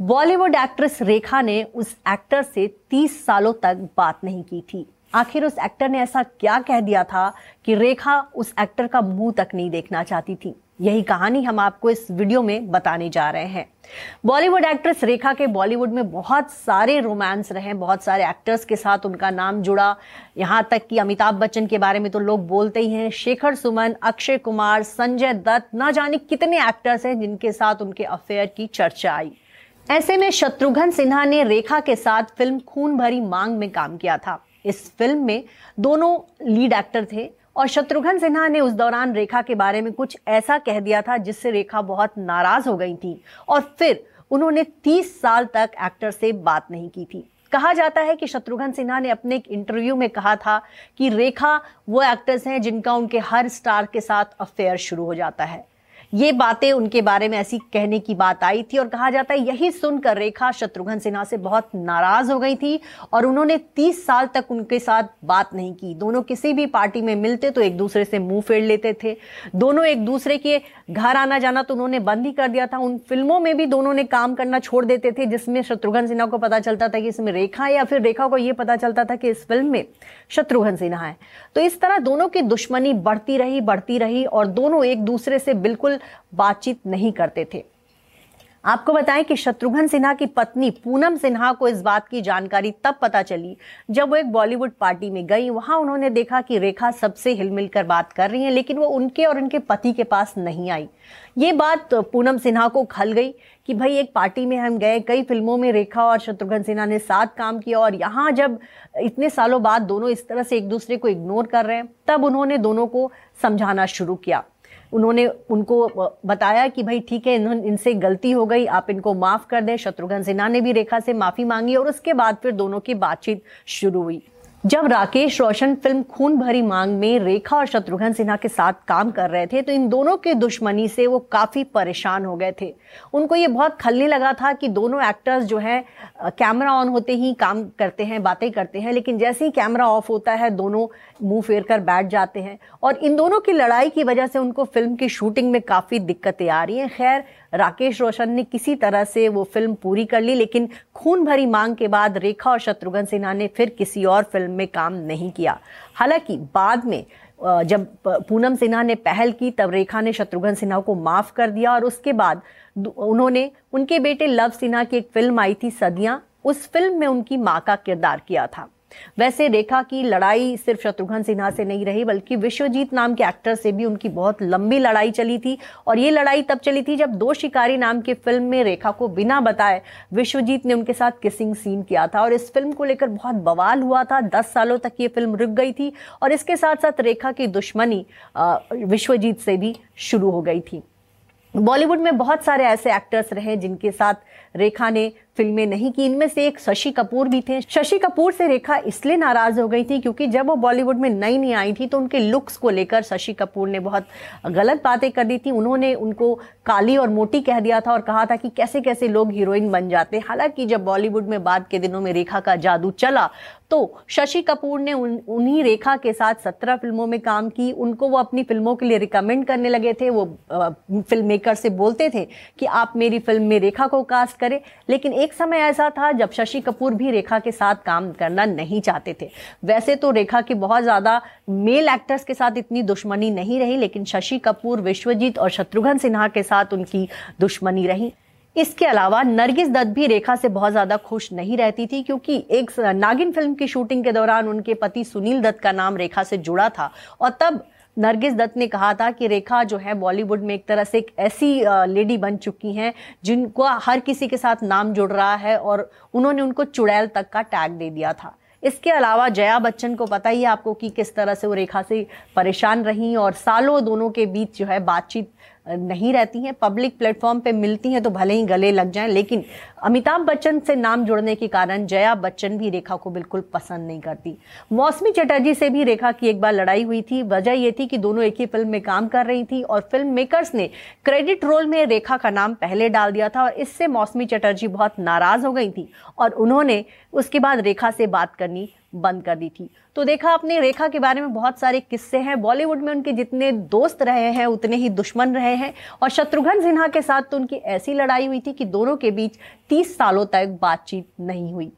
Bollywood actress रेखा ने उस actor से 30 सालों तक बात नहीं की थी। आखिर उस एक्टर ने ऐसा क्या कह दिया था कि रेखा उस एक्टर का मुँह तक नहीं देखना चाहती थी? यही कहानी हम आपको इस वीडियो में बताने जा रहे हैं। बॉलीवुड एक्ट्रेस रेखा के बॉलीवुड में बहुत सारे रोमांस रहे, बहुत सारे एक्टर्स के साथ उनका नाम जुड़ा। यहाँ तक कि अमिताभ बच्चन के बारे में तो लोग बोलते ही हैं, शेखर सुमन, अक्षय कुमार, संजय दत्त, ना जाने कितने एक्टर्स हैं जिनके साथ उनके अफेयर की चर्चा आई। ऐसे में शत्रुघ्न सिन्हा ने रेखा के साथ फ़िल्म खून भरी मांग में काम किया था। इस फ़िल्म में दोनों लीड एक्टर थे और शत्रुघ्न सिन्हा ने उस दौरान रेखा के बारे में कुछ ऐसा कह दिया था जिससे रेखा बहुत नाराज़ हो गई थी और फिर उन्होंने 30 साल तक एक्टर से बात नहीं की थी। कहा जाता है कि शत्रुघ्न सिन्हा ने अपने एक इंटरव्यू में कहा था कि रेखा वो एक्टर्स हैं जिनका उनके हर स्टार के साथ अफेयर शुरू हो जाता है। ये बातें उनके बारे में ऐसी कहने की बात आई थी और कहा जाता है, यही सुनकर रेखा शत्रुघ्न सिन्हा से बहुत नाराज़ हो गई थी और उन्होंने 30 साल तक उनके साथ बात नहीं की। दोनों किसी भी पार्टी में मिलते तो एक दूसरे से मुँह फेर लेते थे। दोनों एक दूसरे के घर आना जाना तो उन्होंने बंद ही कर दिया था। उन फ़िल्मों में भी दोनों ने काम करना छोड़ देते थे, जिसमें शत्रुघ्न सिन्हा को पता चलता था कि इसमें रेखा या फिर रेखा को यह पता चलता था कि इस फ़िल्म में शत्रुघ्न सिन्हा है। तो इस तरह दोनों की दुश्मनी बढ़ती रही बढ़ती रही और दोनों एक दूसरे से बिल्कुल बातचीत नहीं करते थे। आपको बताएँ कि शत्रुघ्न सिन्हा की पत्नी पूनम सिन्हा को इस बात की जानकारी तब पता चली, जब वो एक बॉलीवुड पार्टी में गई। वहाँ उन्होंने देखा कि रेखा सबसे हिलमिल कर बात कर रही हैं, लेकिन वो उनके और उनके पति के पास नहीं आई। ये बात पूनम सिन्हा को खल गई कि भाई एक पार्टी में हम गए, कई फ़िल्मों में रेखा और शत्रुघ्न सिन्हा ने साथ काम किया और यहाँ जब इतने सालों बाद दोनों इस तरह से एक दूसरे को इग्नोर कर रहे हैं, तब उन्होंने दोनों को समझाना शुरू किया। उन्होंने उनको बताया कि भाई ठीक है इनसे गलती हो गई, आप इनको माफ़ कर दें। शत्रुघ्न सिन्हा ने भी रेखा से माफ़ी मांगी और उसके बाद फिर दोनों की बातचीत शुरू हुई। जब राकेश रोशन फ़िल्म खून भरी मांग में रेखा और शत्रुघ्न सिन्हा के साथ काम कर रहे थे तो इन दोनों के दुश्मनी से वो काफ़ी परेशान हो गए थे। उनको ये बहुत खलने लगा था कि दोनों एक्टर्स जो है कैमरा ऑन होते ही काम करते हैं, बातें करते हैं, लेकिन जैसे ही कैमरा ऑफ़ होता है, दोनों मुँह फेर कर बैठ जाते हैं। और इन दोनों की लड़ाई की वजह से उनको फ़िल्म की शूटिंग में काफ़ी दिक्कतें आ रही हैं। खैर राकेश रोशन ने किसी तरह से वो फ़िल्म पूरी कर ली, लेकिन खून भरी मांग के बाद रेखा और शत्रुघ्न सिन्हा ने फिर किसी और फ़िल्म में काम नहीं किया। हालाँकि बाद में जब पूनम सिन्हा ने पहल की, तब रेखा ने शत्रुघ्न सिन्हा को माफ़ कर दिया और उसके बाद उन्होंने उनके बेटे लव सिन्हा की एक फ़िल्म आई थी सदियाँ, उस फ़िल्म में उनकी माँ का किरदार किया था। वैसे रेखा की लड़ाई सिर्फ़ शत्रुघ्न सिन्हा से नहीं रही, बल्कि विश्वजीत नाम के एक्टर से भी उनकी बहुत लंबी लड़ाई चली थी। और ये लड़ाई तब चली थी जब दो शिकारी नाम की फ़िल्म में रेखा को बिना बताए विश्वजीत ने उनके साथ किसिंग सीन किया था। और इस फ़िल्म को लेकर बहुत बवाल हुआ था। दस सालों तक ये फ़िल्म रुक गई थी और इसके साथ साथ रेखा की दुश्मनी विश्वजीत से भी शुरू हो गई थी। बॉलीवुड में बहुत सारे ऐसे एक्टर्स रहे जिनके साथ रेखा ने फ़िल्में नहीं की। इनमें से एक शशि कपूर भी थे। शशि कपूर से रेखा इसलिए नाराज़ हो गई थी क्योंकि जब वो बॉलीवुड में नई नई आई थी तो उनके लुक्स को लेकर शशि कपूर ने बहुत गलत बातें कर दी थी। उन्होंने उनको काली और मोटी कह दिया था और कहा था कि कैसे कैसे लोग हीरोइन बन जाते हालाँकि जब बॉलीवुड में बाद के दिनों में रेखा का जादू चला तो शशि कपूर ने उन, उन्हीं रेखा के साथ सत्रह फ़िल्मों में काम की। उनको वो अपनी फ़िल्मों के लिए रिकमेंड करने लगे थे। वो फ़िल्म मेकर से बोलते थे कि आप मेरी फ़िल्म में रेखा को कास्ट करें। लेकिन एक समय ऐसा था जब शशि कपूर भी रेखा के साथ काम करना नहीं चाहते थे। वैसे तो रेखा की बहुत ज़्यादा मेल एक्टर्स के साथ इतनी दुश्मनी नहीं रही, लेकिन शशि कपूर, विश्वजीत और शत्रुघ्न सिन्हा के साथ उनकी दुश्मनी रही। इसके अलावा नरगिस दत्त भी रेखा से बहुत ज़्यादा खुश नहीं रहती थी, क्योंकि एक नागिन फ़िल्म की शूटिंग के दौरान उनके पति सुनील दत्त का नाम रेखा से जुड़ा था, और तब नरगिस दत्त ने कहा था कि रेखा जो है बॉलीवुड में एक तरह से एक ऐसी लेडी बन चुकी हैं जिनको हर किसी के साथ नाम जुड़ रहा है और उन्होंने उनको चुड़ैल तक का टैग दे दिया था। इसके अलावा जया बच्चन को पता ही है आपको कि किस तरह से वो रेखा से परेशान रही और सालों दोनों के बीच जो है बातचीत नहीं रहती हैं पब्लिक प्लेटफॉर्म पे मिलती हैं तो भले ही गले लग जाएँ, लेकिन अमिताभ बच्चन से नाम जुड़ने के कारण जया बच्चन भी रेखा को बिल्कुल पसंद नहीं करती। मौसमी चटर्जी से भी रेखा की एक बार लड़ाई हुई थी। वजह यह थी कि दोनों एक ही फ़िल्म में काम कर रही थी और फ़िल्म मेकर्स ने क्रेडिट रोल में रेखा का नाम पहले डाल दिया था और इससे मौसमी चटर्जी बहुत नाराज़ हो गई थी और उन्होंने उसके बाद रेखा से बात करनी बंद कर दी थी। तो देखा आपने, रेखा के बारे में बहुत सारे किस्से हैं। बॉलीवुड में उनके जितने दोस्त रहे हैं, उतने ही दुश्मन रहे हैं। और शत्रुघ्न सिन्हा के साथ तो उनकी ऐसी लड़ाई हुई थी कि दोनों के बीच तीस सालों तक बातचीत नहीं हुई।